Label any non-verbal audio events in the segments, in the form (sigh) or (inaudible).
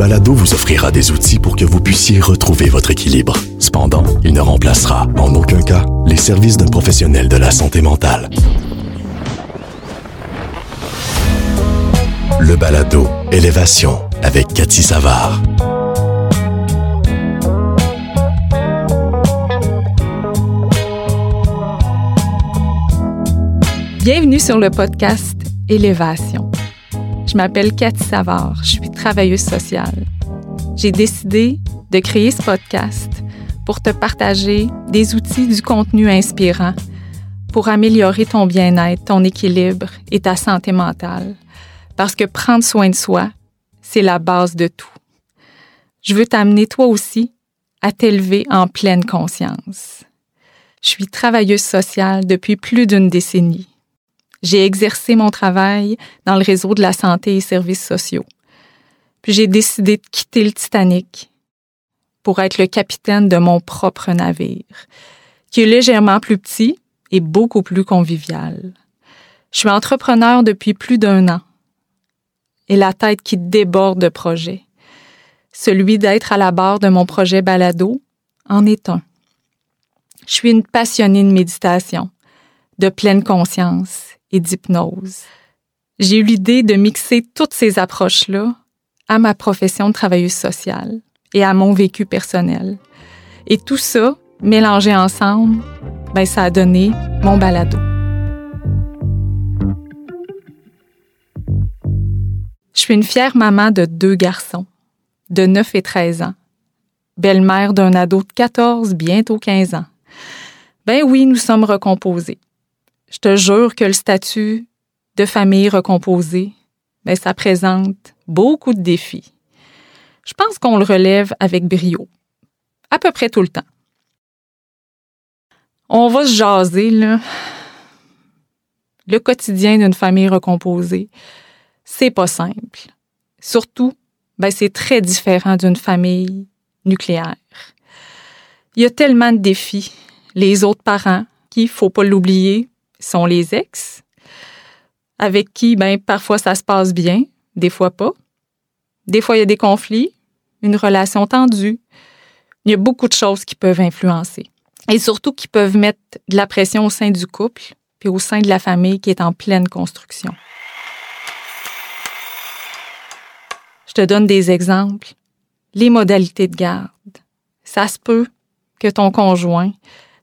balado vous offrira des outils pour que vous puissiez retrouver votre équilibre. Cependant, il ne remplacera en aucun cas les services d'un professionnel de la santé mentale. Le balado Élévation avec Cathy Savard. Bienvenue sur le podcast Élévation. Je m'appelle Cathy Savard, je suis travailleuse sociale. J'ai décidé de créer ce podcast pour te partager des outils du contenu inspirant pour améliorer ton bien-être, ton équilibre et ta santé mentale. Parce que prendre soin de soi, c'est la base de tout. Je veux t'amener toi aussi à t'élever en pleine conscience. Je suis travailleuse sociale depuis plus d'une décennie. J'ai exercé mon travail dans le réseau de la santé et services sociaux. Puis j'ai décidé de quitter le Titanic pour être le capitaine de mon propre navire, qui est légèrement plus petit et beaucoup plus convivial. Je suis entrepreneur depuis plus d'un an et la tête qui déborde de projets. Celui d'être à la barre de mon projet Balado en est un. Je suis une passionnée de méditation, de pleine conscience et d'hypnose. J'ai eu l'idée de mixer toutes ces approches-là à ma profession de travailleuse sociale et à mon vécu personnel. Et tout ça, mélangé ensemble, ben, ça a donné mon balado. Je suis une fière maman de deux garçons, de 9 et 13 ans, belle-mère d'un ado de 14, bientôt 15 ans. Ben oui, nous sommes recomposés. Je te jure que le statut de famille recomposée, ben ça présente beaucoup de défis. Je pense qu'on le relève avec brio, à peu près tout le temps. On va se jaser, là. Le quotidien d'une famille recomposée, c'est pas simple. Surtout, ben, c'est très différent d'une famille nucléaire. Il y a tellement de défis. Les autres parents, qui, faut pas l'oublier, sont les ex, avec qui, ben, parfois ça se passe bien, des fois pas. Des fois, il y a des conflits, une relation tendue. Il y a beaucoup de choses qui peuvent influencer. Et surtout qui peuvent mettre de la pression au sein du couple, puis au sein de la famille qui est en pleine construction. Je te donne des exemples. Les modalités de garde. Ça se peut que ton conjoint,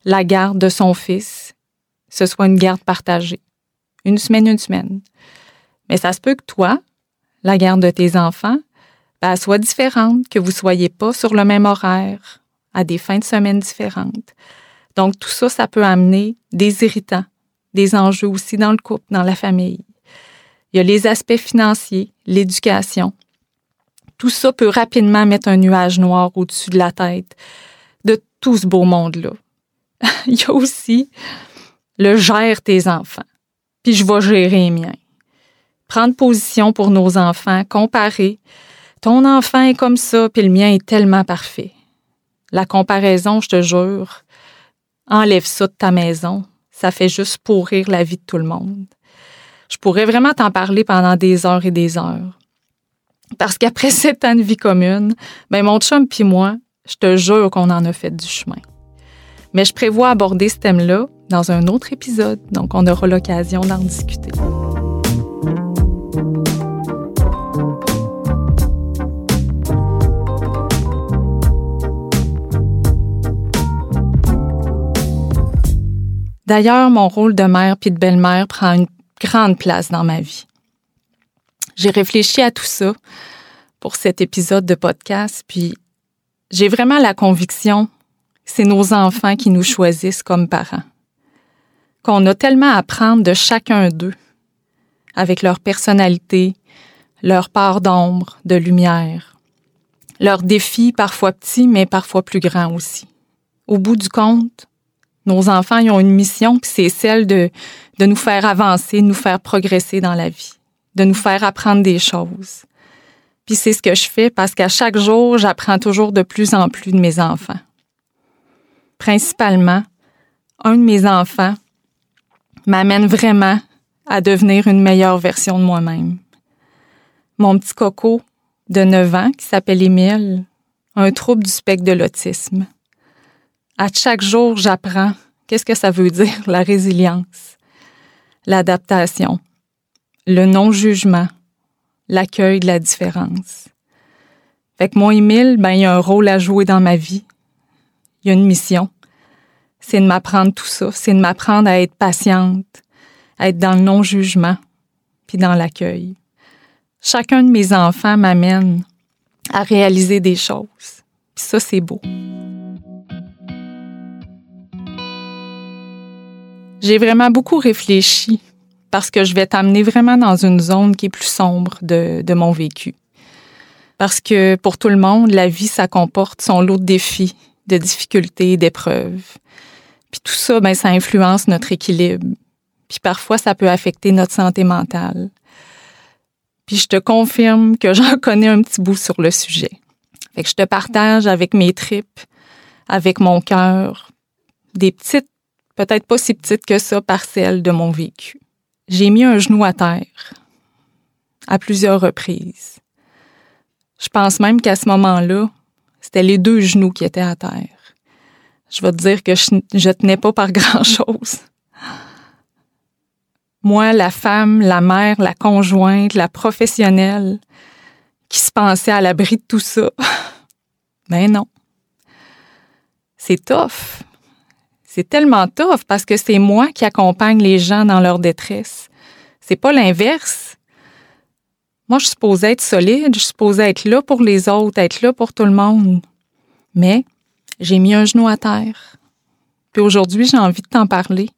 la garde de son fils, ce soit une garde partagée. Une semaine, une semaine. Mais ça se peut que toi, la garde de tes enfants, ben, soit différente, que vous soyez pas sur le même horaire, à des fins de semaine différentes. Donc, tout ça, ça peut amener des irritants, des enjeux aussi dans le couple, dans la famille. Il y a les aspects financiers, l'éducation, tout ça peut rapidement mettre un nuage noir au-dessus de la tête de tout ce beau monde-là. (laughs) Il y a aussi le gère tes enfants, puis je vais gérer les miens. Prendre position pour nos enfants, comparer. Ton enfant est comme ça, puis le mien est tellement parfait. La comparaison, je te jure, enlève ça de ta maison. Ça fait juste pourrir la vie de tout le monde. Je pourrais vraiment t'en parler pendant des heures et des heures. Parce qu'après (laughs) sept ans de vie commune, ben mon chum puis moi, je te jure qu'on en a fait du chemin. Mais je prévois aborder ce thème-là dans un autre épisode, donc on aura l'occasion d'en discuter. D'ailleurs, mon rôle de mère puis de belle-mère prend une grande place dans ma vie. J'ai réfléchi à tout ça pour cet épisode de podcast, puis j'ai vraiment la conviction c'est nos enfants qui nous choisissent comme parents. Qu'on a tellement à apprendre de chacun d'eux, avec leur personnalité, leur part d'ombre, de lumière, leurs défis parfois petits, mais parfois plus grands aussi. Au bout du compte, nos enfants ont une mission, puis c'est celle de, de nous faire avancer, de nous faire progresser dans la vie de nous faire apprendre des choses. Puis c'est ce que je fais parce qu'à chaque jour, j'apprends toujours de plus en plus de mes enfants. Principalement, un de mes enfants m'amène vraiment à devenir une meilleure version de moi-même. Mon petit coco, de 9 ans qui s'appelle Émile, un trouble du spectre de l'autisme. À chaque jour, j'apprends qu'est-ce que ça veut dire, la résilience, l'adaptation, le non-jugement, l'accueil de la différence. Fait que mon Émile, ben, il y a un rôle à jouer dans ma vie. Il y a une mission. C'est de m'apprendre tout ça. C'est de m'apprendre à être patiente, à être dans le non-jugement, puis dans l'accueil. Chacun de mes enfants m'amène à réaliser des choses. Puis ça, c'est beau. J'ai vraiment beaucoup réfléchi parce que je vais t'amener vraiment dans une zone qui est plus sombre de, de mon vécu. Parce que pour tout le monde, la vie, ça comporte son lot de défis, de difficultés, d'épreuves. Puis tout ça, ben, ça influence notre équilibre. Puis parfois, ça peut affecter notre santé mentale. Puis je te confirme que j'en (laughs) connais un petit bout sur le sujet. Fait que je te partage avec mes tripes, avec mon cœur, des petites, peut-être pas si petites que ça, parcelles de mon vécu. J'ai mis un genou à terre à plusieurs reprises. Je pense même qu'à ce moment-là, c'était les deux genoux qui étaient à terre. Je vais te dire que je, ne tenais pas par (laughs) grand-chose. Moi, la femme, la mère, la conjointe, la professionnelle, qui se pensait à l'abri de tout ça. (laughs) Ben non. C'est tough. C'est tellement tough parce que c'est moi qui accompagne les gens dans leur détresse. C'est pas l'inverse. Moi, je suis supposée être solide, je suis supposée être là pour les autres, être là pour tout le monde. Mais j'ai mis un genou à terre. Puis aujourd'hui, j'ai envie de t'en parler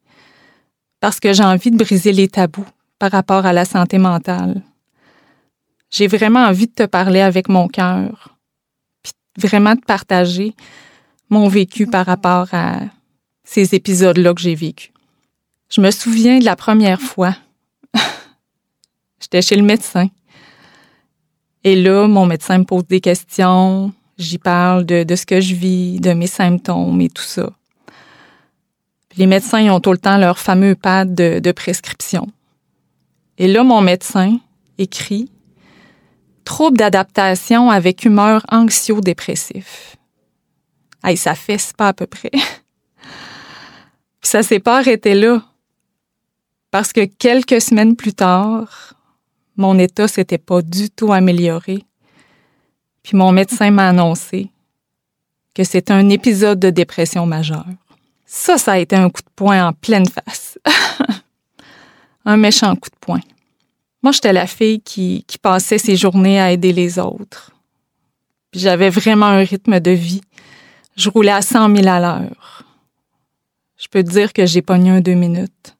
parce que j'ai envie de briser les tabous par rapport à la santé mentale. J'ai vraiment envie de te parler avec mon cœur, puis vraiment de partager mon vécu par rapport à ces épisodes-là que j'ai vécus. Je me souviens de la première fois. (laughs) J'étais chez le médecin. Et là, mon médecin me pose des questions, j'y parle de, ce que je vis, de mes symptômes et tout ça. les médecins ont tout le temps leur fameux pad de, prescription. Et là, mon médecin écrit Trouble d'adaptation avec humeur anxio-dépressif. Hey, ça fesse pas à peu près. Puis (laughs) ça s'est pas arrêté là. Parce que quelques semaines plus tard, mon état s'était pas du tout amélioré. Puis mon médecin m'a annoncé que c'était un épisode de dépression majeure. Ça, ça a été un coup de poing en pleine face. (laughs) un méchant coup de poing. Moi, j'étais la fille qui, passait ses journées à aider les autres. Puis j'avais vraiment un rythme de vie. Je roulais à 100 000 à l'heure. Je peux te dire que j'ai pogné un deux minutes.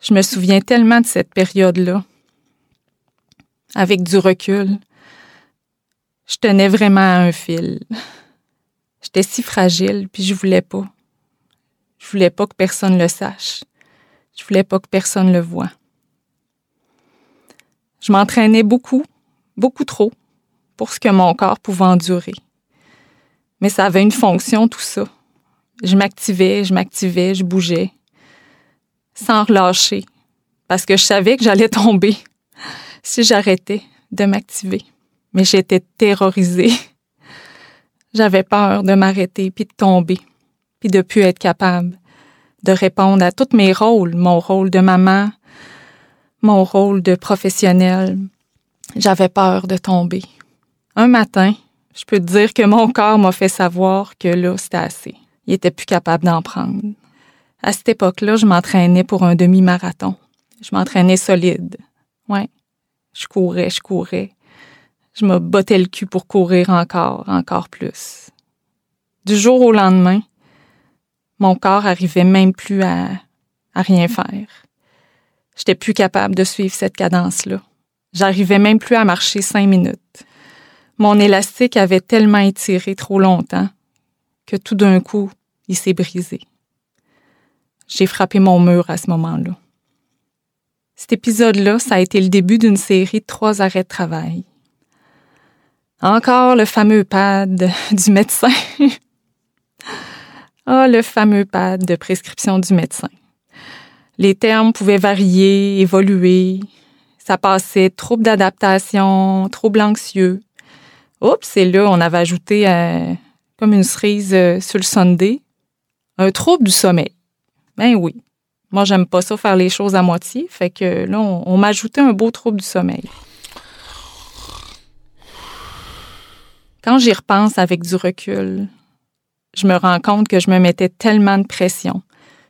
Je me souviens tellement de cette période-là avec du recul, je tenais vraiment à un fil. J'étais si fragile, puis je voulais pas. Je voulais pas que personne le sache. Je voulais pas que personne le voie. Je m'entraînais beaucoup, beaucoup trop, pour ce que mon corps pouvait endurer. Mais ça avait une fonction, tout ça. Je m'activais, je m'activais, je bougeais, sans relâcher, parce que je savais que j'allais tomber (laughs) si j'arrêtais de m'activer. Mais j'étais terrorisée. J'avais peur de m'arrêter puis de tomber, puis de plus être capable de répondre à tous mes rôles, mon rôle de maman, mon rôle de professionnelle. J'avais peur de tomber. Un matin, je peux te dire que mon corps m'a fait savoir que là, c'était assez. Il était plus capable d'en prendre. À cette époque-là, je m'entraînais pour un demi-marathon. Je m'entraînais solide. Ouais. Je courais, je courais. Je me bottais le cul pour courir encore, encore plus. Du jour au lendemain, mon corps arrivait même plus à, à rien faire. J'étais plus capable de suivre cette cadence-là. J'arrivais même plus à marcher cinq minutes. Mon élastique avait tellement étiré trop longtemps que tout d'un coup, il s'est brisé. J'ai frappé mon mur à ce moment-là. Cet épisode-là, ça a été le début d'une série de trois arrêts de travail. Encore le fameux pad du médecin. (laughs) Ah, le fameux pad de prescription du médecin. Les termes pouvaient varier, évoluer. Ça passait trouble d'adaptation, trouble anxieux, Oups, et là, on avait ajouté euh, comme une cerise euh, sur le Sunday, un trouble du sommeil. Ben oui. Moi, j'aime pas ça faire les choses à moitié. Fait que là, on, on m'a ajouté un beau trouble du sommeil. Quand j'y repense avec du recul, je me rends compte que je me mettais tellement de pression,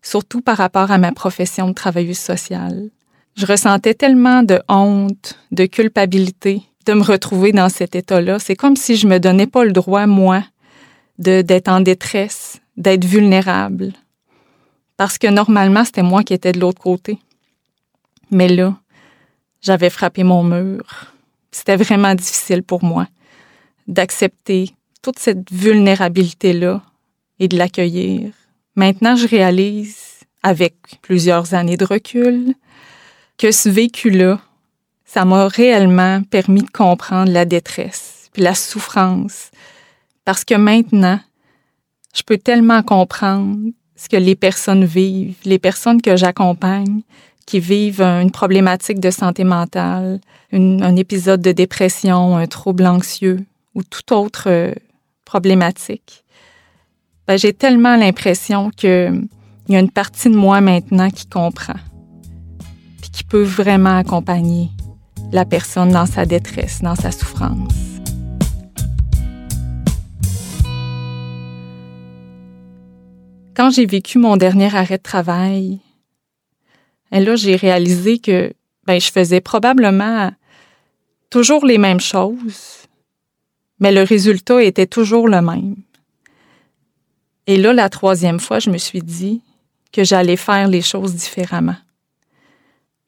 surtout par rapport à ma profession de travailleuse sociale. Je ressentais tellement de honte, de culpabilité de me retrouver dans cet état-là. C'est comme si je me donnais pas le droit, moi, d'être en détresse, d'être vulnérable. Parce que normalement, c'était moi qui étais de l'autre côté. Mais là, j'avais frappé mon mur. C'était vraiment difficile pour moi d'accepter toute cette vulnérabilité-là et de l'accueillir. Maintenant, je réalise, avec plusieurs années de recul, que ce vécu-là, ça m'a réellement permis de comprendre la détresse, puis la souffrance, parce que maintenant, je peux tellement comprendre ce que les personnes vivent, les personnes que j'accompagne, qui vivent une problématique de santé mentale, un épisode de dépression, un trouble anxieux ou toute autre euh, problématique. Ben, j'ai tellement l'impression qu'il y a une partie de moi maintenant qui comprend, puis qui peut vraiment accompagner la personne dans sa détresse, dans sa souffrance. Quand j'ai vécu mon dernier arrêt de travail, et là, j'ai réalisé que ben, je faisais probablement toujours les mêmes choses, mais le résultat était toujours le même. Et là, la troisième fois, je me suis dit que j'allais faire les choses différemment,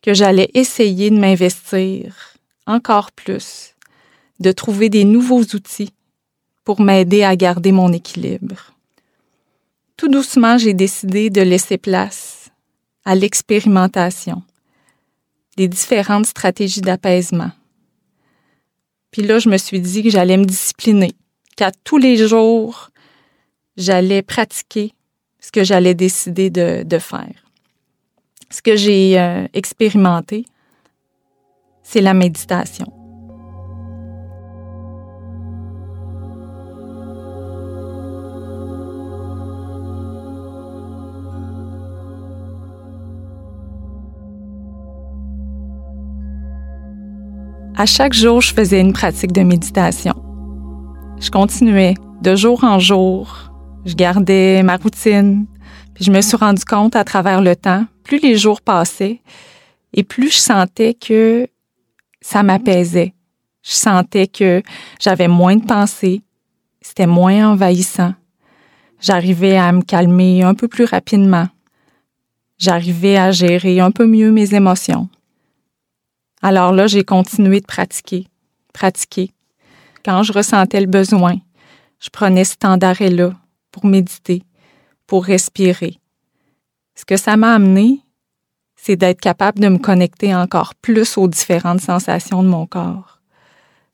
que j'allais essayer de m'investir encore plus, de trouver des nouveaux outils pour m'aider à garder mon équilibre. Tout doucement, j'ai décidé de laisser place à l'expérimentation des différentes stratégies d'apaisement. Puis là, je me suis dit que j'allais me discipliner, qu'à tous les jours, j'allais pratiquer ce que j'allais décider de, faire. Ce que j'ai euh, expérimenté, c'est la méditation. À chaque jour, je faisais une pratique de méditation. Je continuais de jour en jour. Je gardais ma routine. Puis je me suis rendu compte à travers le temps, plus les jours passaient et plus je sentais que ça m'apaisait. Je sentais que j'avais moins de pensées, c'était moins envahissant. J'arrivais à me calmer un peu plus rapidement. J'arrivais à gérer un peu mieux mes émotions. Alors là, j'ai continué de pratiquer, pratiquer. Quand je ressentais le besoin, je prenais ce temps d'arrêt-là pour méditer, pour respirer. Ce que ça m'a amené, c'est d'être capable de me connecter encore plus aux différentes sensations de mon corps.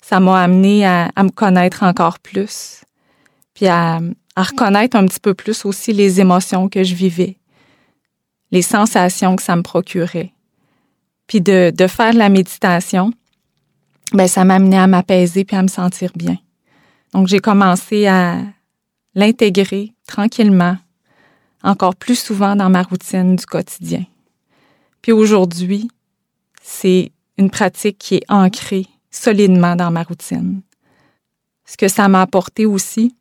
Ça m'a amené à, me connaître encore plus, puis à, à reconnaître un petit peu plus aussi les émotions que je vivais, les sensations que ça me procurait puis de, de faire de la méditation, ben ça m'amenait à m'apaiser puis à me sentir bien. Donc j'ai commencé à l'intégrer tranquillement, encore plus souvent dans ma routine du quotidien. Puis aujourd'hui, c'est une pratique qui est ancrée solidement dans ma routine. Ce que ça m'a apporté aussi,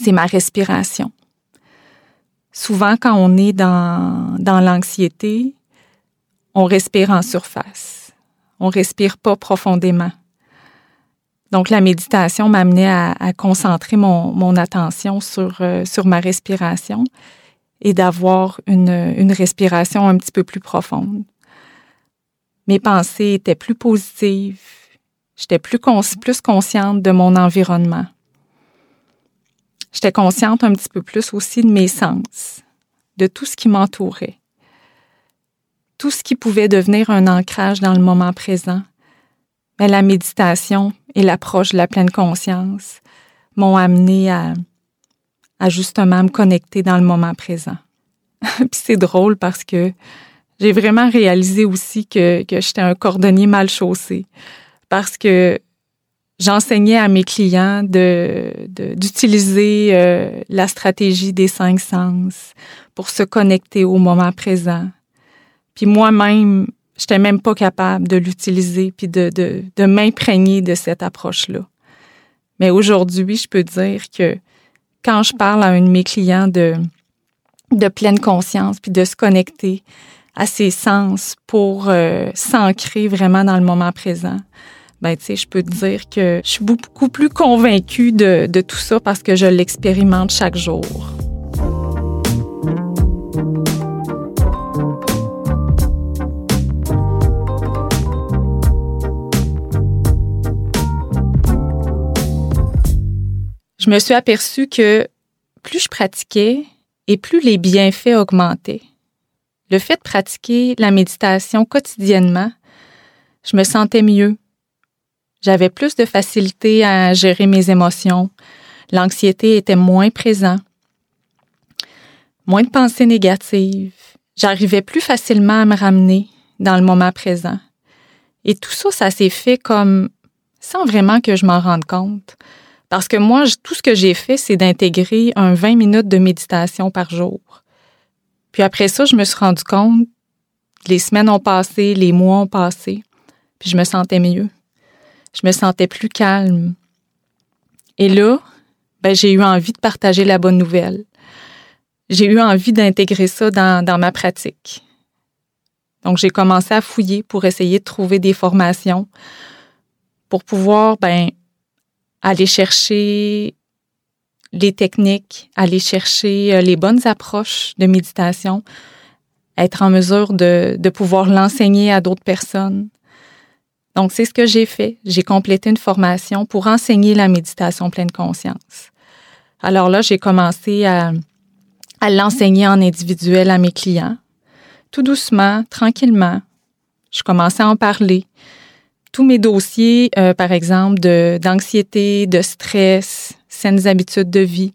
c'est ma respiration. Souvent, quand on est dans, dans l'anxiété, on respire en surface. On respire pas profondément. Donc, la méditation m'amenait à, concentrer mon, mon attention sur, euh, sur ma respiration et d'avoir une, une respiration un petit peu plus profonde. Mes pensées étaient plus positives. J'étais plus, plus consciente de mon environnement. J'étais consciente un petit peu plus aussi de mes sens, de tout ce qui m'entourait tout ce qui pouvait devenir un ancrage dans le moment présent. Mais la méditation et l'approche de la pleine conscience m'ont amené à, à justement me connecter dans le moment présent. (laughs) Puis c'est drôle parce que j'ai vraiment réalisé aussi que, que j'étais un cordonnier mal chaussé. Parce que j'enseignais à mes clients d'utiliser euh, la stratégie des cinq sens pour se connecter au moment présent. Puis moi-même, j'étais même pas capable de l'utiliser puis de, de, de m'imprégner de cette approche-là. Mais aujourd'hui, je peux dire que quand je parle à un de mes clients de, de pleine conscience puis de se connecter à ses sens pour euh, s'ancrer vraiment dans le moment présent, ben tu sais, je peux te dire que je suis beaucoup plus convaincue de, de tout ça parce que je l'expérimente chaque jour. Je me suis aperçue que plus je pratiquais et plus les bienfaits augmentaient. Le fait de pratiquer la méditation quotidiennement, je me sentais mieux, j'avais plus de facilité à gérer mes émotions. L'anxiété était moins présente. Moins de pensées négatives. J'arrivais plus facilement à me ramener dans le moment présent. Et tout ça, ça s'est fait comme sans vraiment que je m'en rende compte. Parce que moi, tout ce que j'ai fait, c'est d'intégrer un 20 minutes de méditation par jour. Puis après ça, je me suis rendu compte, les semaines ont passé, les mois ont passé, puis je me sentais mieux je me sentais plus calme. Et là, ben, j'ai eu envie de partager la bonne nouvelle. J'ai eu envie d'intégrer ça dans, dans ma pratique. Donc, j'ai commencé à fouiller pour essayer de trouver des formations pour pouvoir ben, aller chercher les techniques, aller chercher euh, les bonnes approches de méditation, être en mesure de, de pouvoir l'enseigner à d'autres personnes, donc, c'est ce que j'ai fait. J'ai complété une formation pour enseigner la méditation pleine conscience. Alors là, j'ai commencé à, l'enseigner en individuel à mes clients. Tout doucement, tranquillement. Je commençais à en parler. Tous mes dossiers, euh, par exemple, d'anxiété, de, stress, saines habitudes de vie,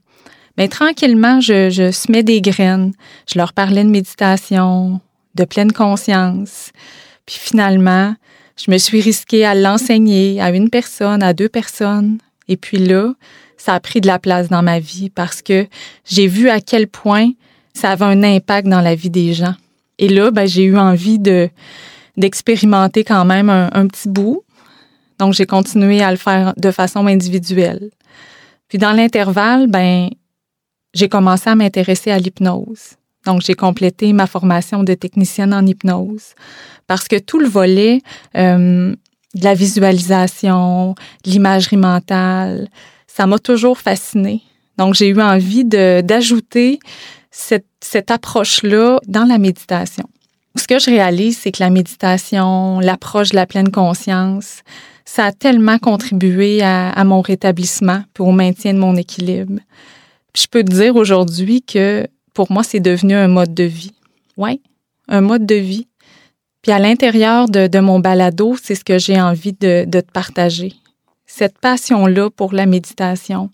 mais tranquillement, je, semais des graines. Je leur parlais de méditation, de pleine conscience. Puis finalement, je me suis risquée à l'enseigner à une personne, à deux personnes. Et puis là, ça a pris de la place dans ma vie parce que j'ai vu à quel point ça avait un impact dans la vie des gens. Et là, ben, j'ai eu envie de d'expérimenter quand même un, petit bout. Donc, j'ai continué à le faire de façon individuelle. Puis dans l'intervalle, ben, j'ai commencé à m'intéresser à l'hypnose. Donc, j'ai complété ma formation de technicienne en hypnose parce que tout le volet euh, de la visualisation, l'imagerie mentale, ça m'a toujours fascinée. Donc, j'ai eu envie d'ajouter cette, cette approche-là dans la méditation. Ce que je réalise, c'est que la méditation, l'approche de la pleine conscience, ça a tellement contribué à, mon rétablissement et au maintien de mon équilibre. je peux te dire aujourd'hui que pour moi, c'est devenu un mode de vie. Oui, un mode de vie. Puis à l'intérieur de, mon balado, c'est ce que j'ai envie de, te partager. Cette passion-là pour la méditation,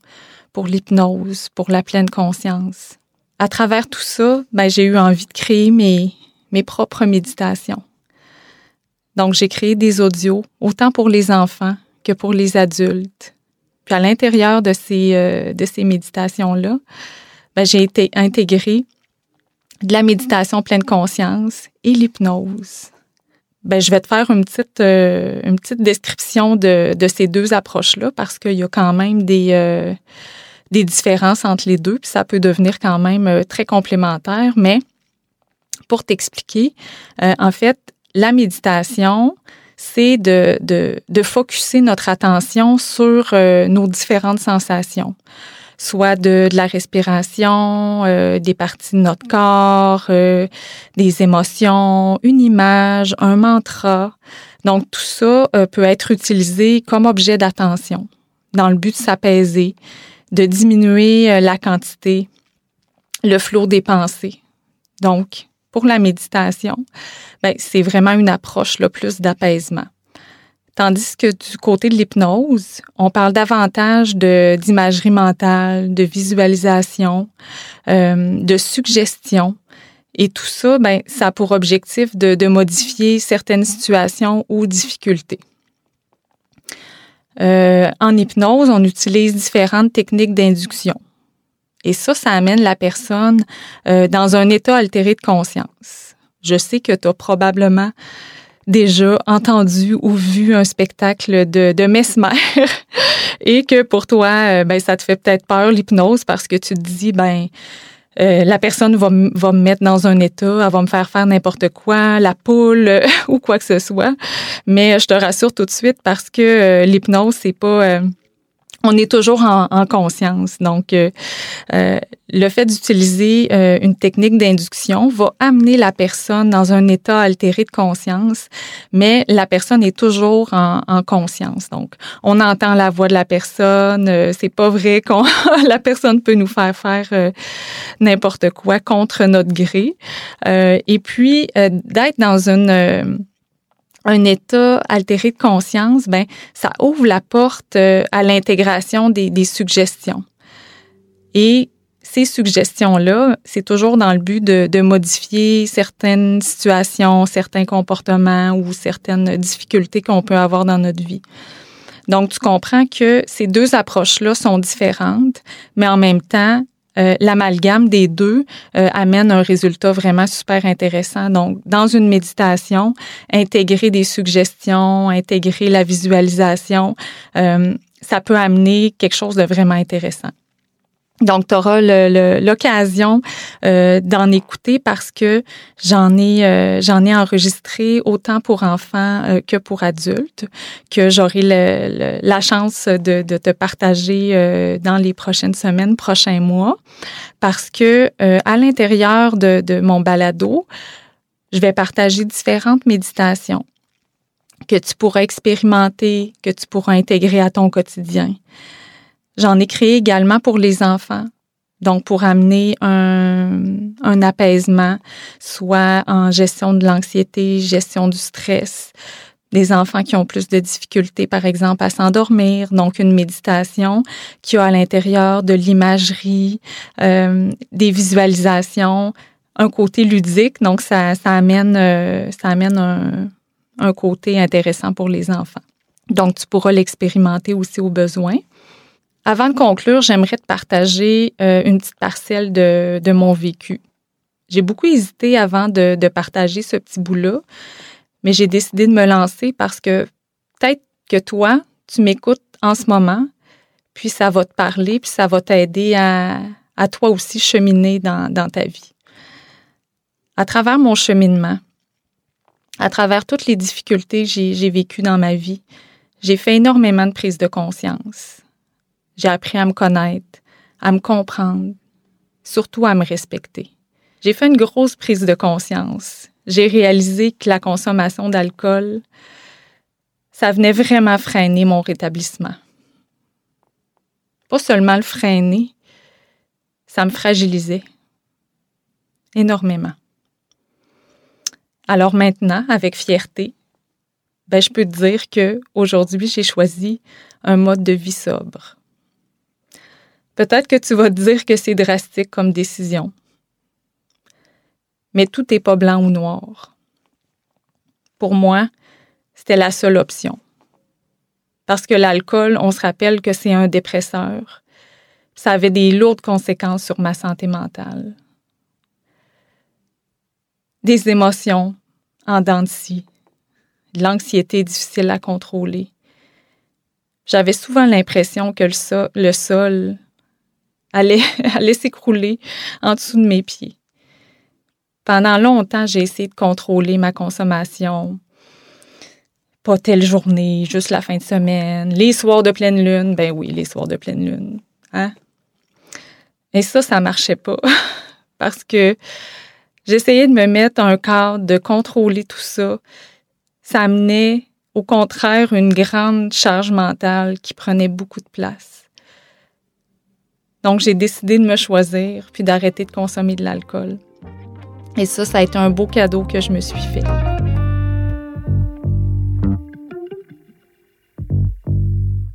pour l'hypnose, pour la pleine conscience. À travers tout ça, ben, j'ai eu envie de créer mes, mes propres méditations. Donc, j'ai créé des audios, autant pour les enfants que pour les adultes. Puis à l'intérieur de ces, euh, ces méditations-là, ben, j'ai été intégré de la méditation pleine conscience et l'hypnose. Ben, je vais te faire une petite, euh, une petite description de, de ces deux approches-là parce qu'il y a quand même des, euh, des différences entre les deux, puis ça peut devenir quand même très complémentaire. Mais pour t'expliquer, en fait, la méditation, c'est de, de, de focuser notre attention sur nos différentes sensations soit de, la respiration, euh, des parties de notre corps, euh, des émotions, une image, un mantra. Donc tout ça euh, peut être utilisé comme objet d'attention dans le but de s'apaiser, de diminuer la quantité, le flot des pensées. Donc pour la méditation, ben, c'est vraiment une approche le plus d'apaisement. Tandis que du côté de l'hypnose, on parle davantage d'imagerie mentale, de visualisation, euh, de suggestion. Et tout ça, ben, ça a pour objectif de, de modifier certaines situations ou difficultés. Euh, en hypnose, on utilise différentes techniques d'induction. Et ça, ça amène la personne euh, dans un état altéré de conscience. Je sais que tu as probablement déjà entendu ou vu un spectacle de, de Mesmer (laughs) et que pour toi, euh, ben, ça te fait peut-être peur l'hypnose parce que tu te dis, ben, euh, la personne va, va me mettre dans un état, elle va me faire faire n'importe quoi, la poule (laughs) ou quoi que ce soit. Mais je te rassure tout de suite parce que l'hypnose, c'est pas on est toujours en, conscience. Donc, euh, euh, le fait d'utiliser euh, une technique d'induction va amener la personne dans un état altéré de conscience, mais la personne est toujours en, conscience. Donc, on entend la voix de la personne. c'est pas vrai qu'on (laughs) la personne peut nous faire faire n'importe quoi contre notre gré. et puis, d'être dans une un état altéré de conscience, ben ça ouvre la porte euh, à l'intégration des, suggestions. Et ces suggestions-là, c'est toujours dans le but de, modifier certaines situations, certains comportements ou certaines difficultés qu'on peut avoir dans notre vie. Donc, tu comprends que ces deux approches-là sont différentes, mais en même temps, euh, l'amalgame des deux euh, amène un résultat vraiment super intéressant. Donc, dans une méditation, intégrer des suggestions, intégrer la visualisation, euh, ça peut amener quelque chose de vraiment intéressant. Donc, tu auras l'occasion euh, d'en écouter parce que j'en ai euh, j'en ai enregistré autant pour enfants euh, que pour adultes, que j'aurai la chance de, te partager dans les prochaines semaines, prochains mois, parce que à l'intérieur de, de mon balado, je vais partager différentes méditations que tu pourras expérimenter, que tu pourras intégrer à ton quotidien. J'en ai créé également pour les enfants. Donc, pour amener un, apaisement, soit en gestion de l'anxiété, gestion du stress, des enfants qui ont plus de difficultés, par exemple, à s'endormir. Donc, une méditation qui a à l'intérieur de l'imagerie, euh, des visualisations, un côté ludique. Donc, ça, ça amène, euh, ça amène un, un côté intéressant pour les enfants. Donc, tu pourras l'expérimenter aussi au besoin. Avant de conclure, j'aimerais te partager euh, une petite parcelle de, de mon vécu. J'ai beaucoup hésité avant de, de partager ce petit bout-là, mais j'ai décidé de me lancer parce que peut-être que toi, tu m'écoutes en ce moment, puis ça va te parler, puis ça va t'aider à, à toi aussi cheminer dans, dans ta vie. À travers mon cheminement, à travers toutes les difficultés que j'ai vécues dans ma vie, j'ai fait énormément de prise de conscience. J'ai appris à me connaître, à me comprendre, surtout à me respecter. J'ai fait une grosse prise de conscience. J'ai réalisé que la consommation d'alcool, ça venait vraiment freiner mon rétablissement. Pas seulement le freiner, ça me fragilisait énormément. Alors maintenant, avec fierté, ben, je peux te dire que aujourd'hui, j'ai choisi un mode de vie sobre. Peut-être que tu vas dire que c'est drastique comme décision. Mais tout n'est pas blanc ou noir. Pour moi, c'était la seule option. Parce que l'alcool, on se rappelle que c'est un dépresseur. Ça avait des lourdes conséquences sur ma santé mentale. Des émotions en dents de scie, de l'anxiété difficile à contrôler. J'avais souvent l'impression que le, le sol (laughs) allait, s'écrouler en dessous de mes pieds. Pendant longtemps, j'ai essayé de contrôler ma consommation. Pas telle journée, juste la fin de semaine. Les soirs de pleine lune, ben oui, les soirs de pleine lune. Hein? Et ça, ça marchait pas. (laughs) Parce que j'essayais de me mettre un cadre, de contrôler tout ça. Ça amenait, au contraire, une grande charge mentale qui prenait beaucoup de place. Donc, j'ai décidé de me choisir puis d'arrêter de consommer de l'alcool. Et ça, ça a été un beau cadeau que je me suis fait.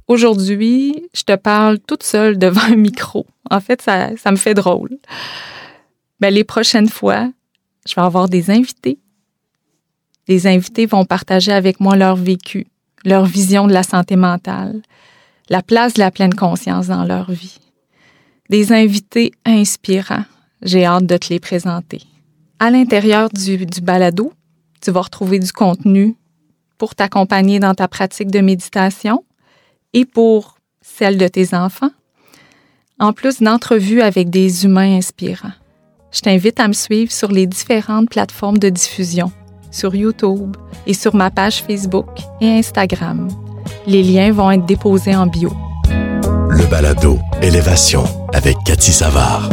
Aujourd'hui, je te parle toute seule devant un micro. En fait, ça, ça me fait drôle. Mais ben, les prochaines fois, je vais avoir des invités. Les invités vont partager avec moi leur vécu, leur vision de la santé mentale, la place de la pleine conscience dans leur vie. Des invités inspirants. J'ai hâte de te les présenter. À l'intérieur du, du balado, tu vas retrouver du contenu pour t'accompagner dans ta pratique de méditation et pour celle de tes enfants, en plus d'entrevues avec des humains inspirants. Je t'invite à me suivre sur les différentes plateformes de diffusion, sur YouTube et sur ma page Facebook et Instagram. Les liens vont être déposés en bio. Le balado Élévation avec Cathy Savard.